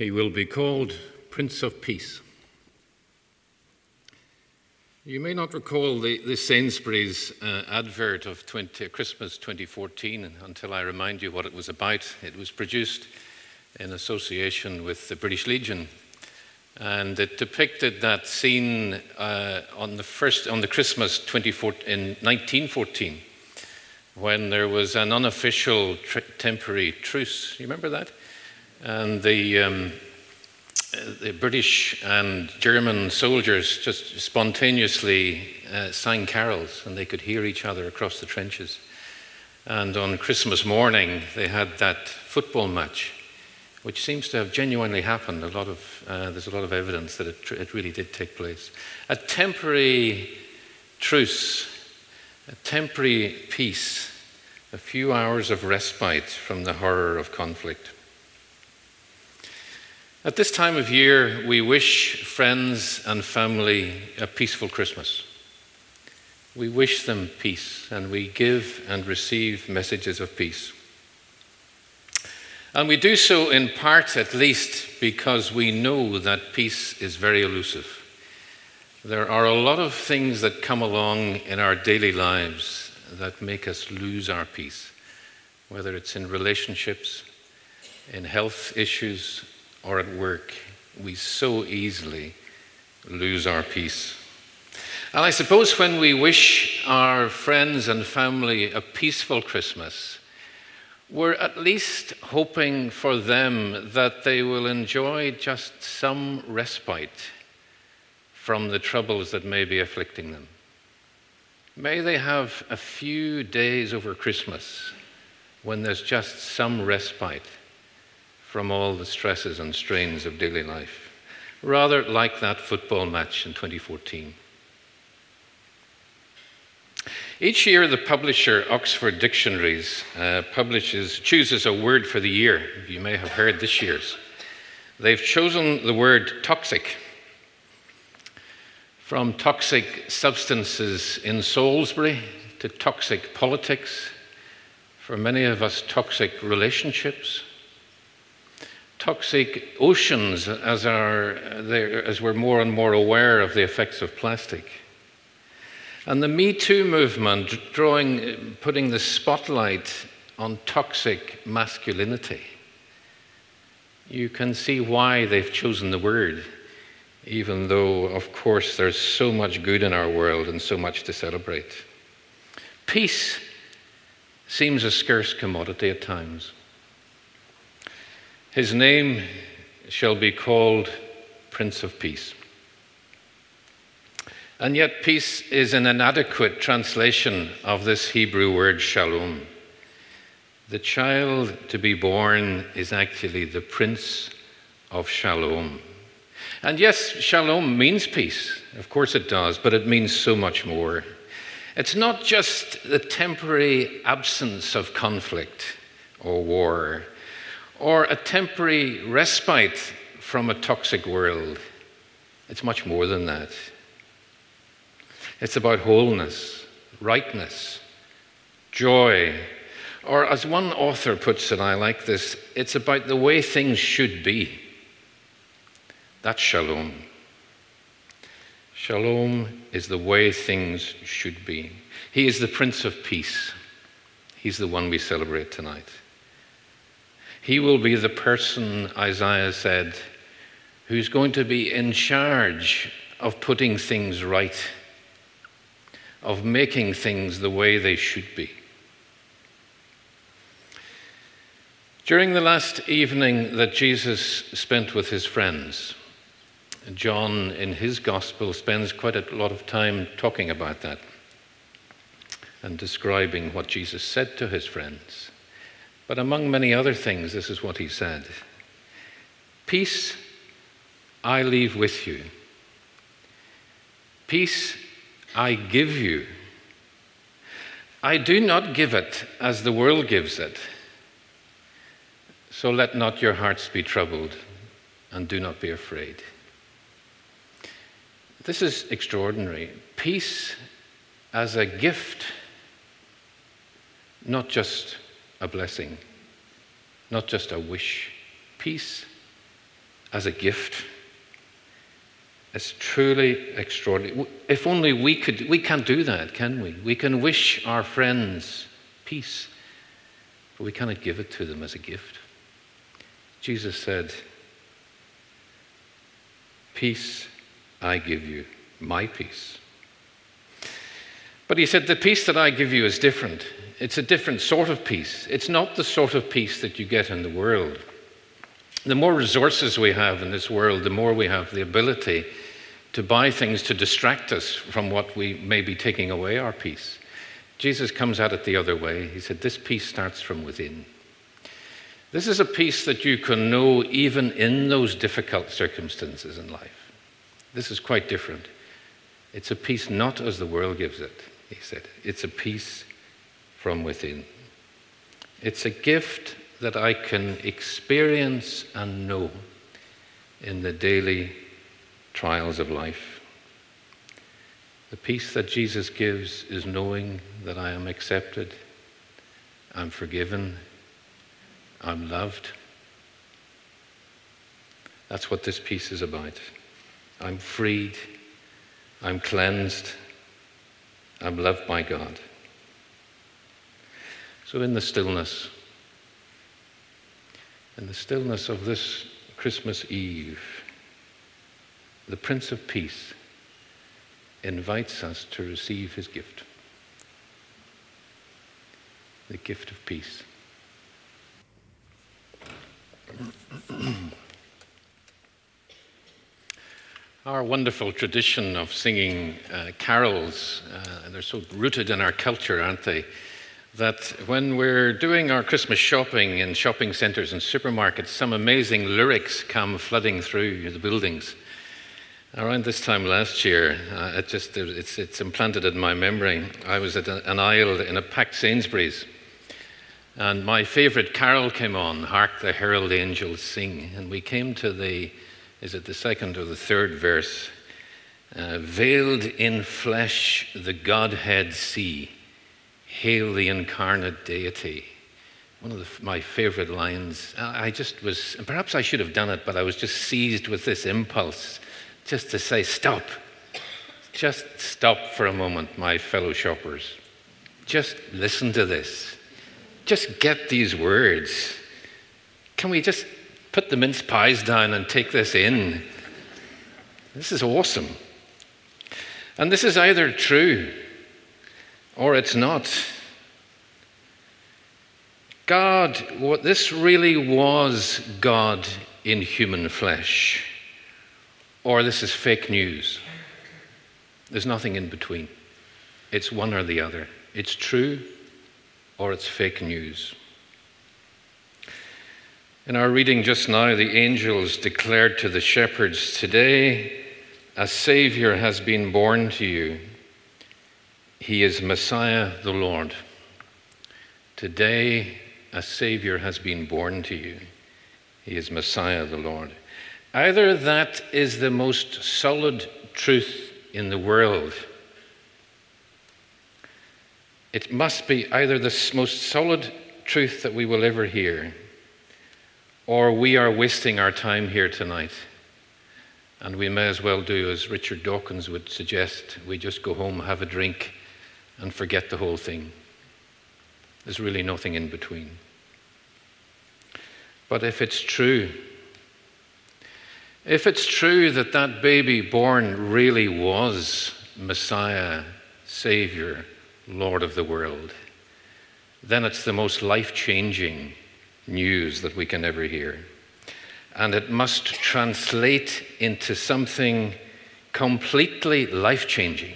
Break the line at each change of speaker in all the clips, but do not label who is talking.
He will be called Prince of Peace. You may not recall the, the Sainsbury's uh, advert of 20, Christmas 2014 until I remind you what it was about. It was produced in association with the British Legion, and it depicted that scene uh, on the first on the Christmas 2014, in 1914 when there was an unofficial tr- temporary truce. You remember that? And the, um, the British and German soldiers just spontaneously uh, sang carols, and they could hear each other across the trenches. And on Christmas morning, they had that football match, which seems to have genuinely happened. A lot of, uh, there's a lot of evidence that it, it really did take place. A temporary truce, a temporary peace, a few hours of respite from the horror of conflict. At this time of year, we wish friends and family a peaceful Christmas. We wish them peace and we give and receive messages of peace. And we do so in part, at least, because we know that peace is very elusive. There are a lot of things that come along in our daily lives that make us lose our peace, whether it's in relationships, in health issues, or at work, we so easily lose our peace. And I suppose when we wish our friends and family a peaceful Christmas, we're at least hoping for them that they will enjoy just some respite from the troubles that may be afflicting them. May they have a few days over Christmas when there's just some respite from all the stresses and strains of daily life, rather like that football match in 2014. Each year, the publisher Oxford Dictionaries uh, publishes, chooses a word for the year. You may have heard this year's. They've chosen the word toxic. From toxic substances in Salisbury to toxic politics, for many of us, toxic relationships, toxic oceans as, as we're more and more aware of the effects of plastic. And the Me Too movement drawing, putting the spotlight on toxic masculinity. You can see why they've chosen the word, even though, of course, there's so much good in our world and so much to celebrate. Peace seems a scarce commodity at times. His name shall be called Prince of Peace. And yet, peace is an inadequate translation of this Hebrew word shalom. The child to be born is actually the Prince of Shalom. And yes, shalom means peace. Of course it does, but it means so much more. It's not just the temporary absence of conflict or war or a temporary respite from a toxic world. It's much more than that. It's about wholeness, rightness, joy, or as one author puts it, I like this, it's about the way things should be. That's shalom. Shalom is the way things should be. He is the Prince of Peace. He's the one we celebrate tonight. He will be the person, Isaiah said, who's going to be in charge of putting things right, of making things the way they should be. During the last evening that Jesus spent with his friends, John, in his gospel, spends quite a lot of time talking about that and describing what Jesus said to his friends. But among many other things, this is what he said Peace I leave with you, peace I give you. I do not give it as the world gives it. So let not your hearts be troubled and do not be afraid. This is extraordinary. Peace as a gift, not just a blessing, not just a wish. Peace as a gift. It's truly extraordinary. If only we could, we can't do that, can we? We can wish our friends peace, but we cannot give it to them as a gift. Jesus said, Peace I give you, my peace. But he said, The peace that I give you is different. It's a different sort of peace. It's not the sort of peace that you get in the world. The more resources we have in this world, the more we have the ability to buy things to distract us from what we may be taking away our peace. Jesus comes at it the other way. He said, This peace starts from within. This is a peace that you can know even in those difficult circumstances in life. This is quite different. It's a peace not as the world gives it, he said. It's a peace from within. It's a gift that I can experience and know in the daily trials of life. The peace that Jesus gives is knowing that I am accepted, I'm forgiven, I'm loved. That's what this peace is about. I'm freed, I'm cleansed, I'm loved by God. So, in the stillness, in the stillness of this Christmas Eve, the Prince of Peace invites us to receive his gift the gift of peace. Our wonderful tradition of singing uh, carols, uh, they're so rooted in our culture, aren't they? That when we're doing our Christmas shopping in shopping centres and supermarkets, some amazing lyrics come flooding through the buildings. Around this time last year, uh, it just, it's, it's implanted in my memory. I was at an aisle in a packed Sainsbury's, and my favourite carol came on, Hark the Herald Angels Sing. And we came to the is it the second or the third verse? Uh, Veiled in flesh, the Godhead see. Hail the incarnate deity. One of the, my favorite lines. I just was, and perhaps I should have done it, but I was just seized with this impulse just to say, stop. Just stop for a moment, my fellow shoppers. Just listen to this. Just get these words. Can we just put the mince pies down and take this in. This is awesome. And this is either true or it's not. God, what this really was God in human flesh, or this is fake news. There's nothing in between. It's one or the other. It's true or it's fake news. In our reading just now, the angels declared to the shepherds, Today a Savior has been born to you. He is Messiah the Lord. Today a Savior has been born to you. He is Messiah the Lord. Either that is the most solid truth in the world. It must be either the most solid truth that we will ever hear or we are wasting our time here tonight. And we may as well do as Richard Dawkins would suggest we just go home, have a drink, and forget the whole thing. There's really nothing in between. But if it's true, if it's true that that baby born really was Messiah, Savior, Lord of the world, then it's the most life changing news that we can ever hear. And it must translate into something completely life changing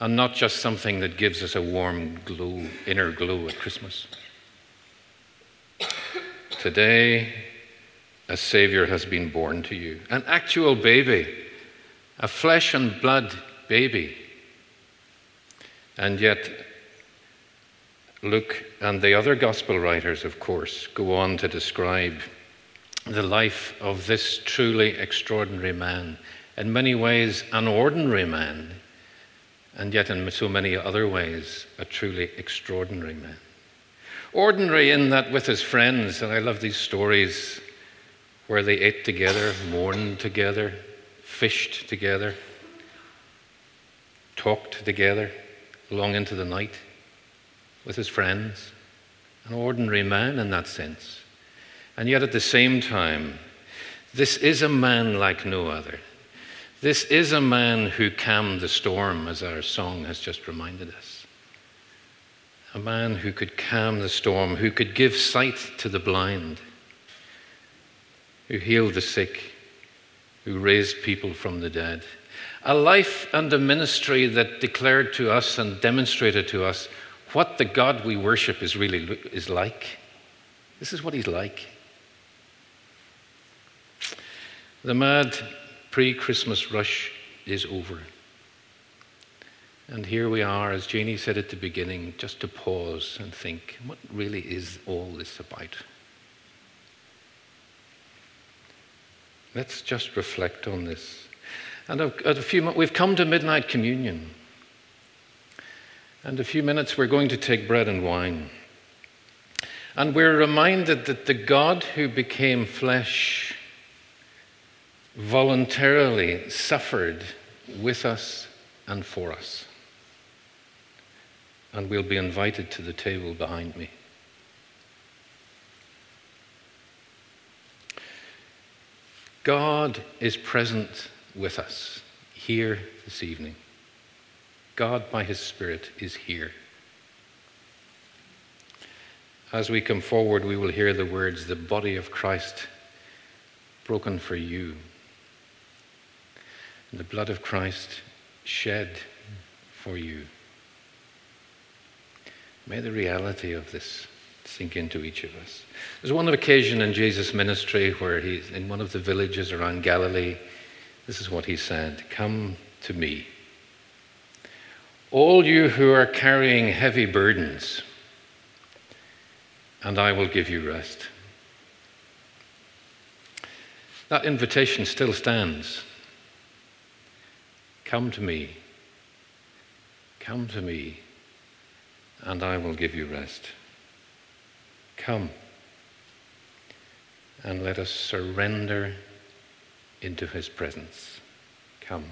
and not just something that gives us a warm glow, inner glow at Christmas. Today, a Savior has been born to you, an actual baby, a flesh and blood baby. And yet, Luke and the other gospel writers, of course, go on to describe the life of this truly extraordinary man. In many ways, an ordinary man, and yet in so many other ways, a truly extraordinary man. Ordinary in that with his friends, and I love these stories where they ate together, mourned together, fished together, talked together long into the night with his friends. An ordinary man in that sense. And yet at the same time, this is a man like no other. This is a man who calmed the storm, as our song has just reminded us. A man who could calm the storm, who could give sight to the blind, who healed the sick, who raised people from the dead. A life and a ministry that declared to us and demonstrated to us what the God we worship is really is like. This is what he's like. The mad pre Christmas rush is over. And here we are, as Jeannie said at the beginning, just to pause and think what really is all this about? Let's just reflect on this. And at a few, we've come to midnight communion. And a few minutes we're going to take bread and wine. And we're reminded that the God who became flesh voluntarily suffered with us and for us. And we'll be invited to the table behind me. God is present with us here this evening. God, by His Spirit, is here. As we come forward, we will hear the words, the body of Christ broken for you, the blood of Christ shed for you. May the reality of this sink into each of us. There's one occasion in Jesus' ministry where he's in one of the villages around Galilee. This is what he said Come to me all you who are carrying heavy burdens, and I will give you rest. That invitation still stands. Come to me. Come to me, and I will give you rest. Come, and let us surrender into his presence. Come.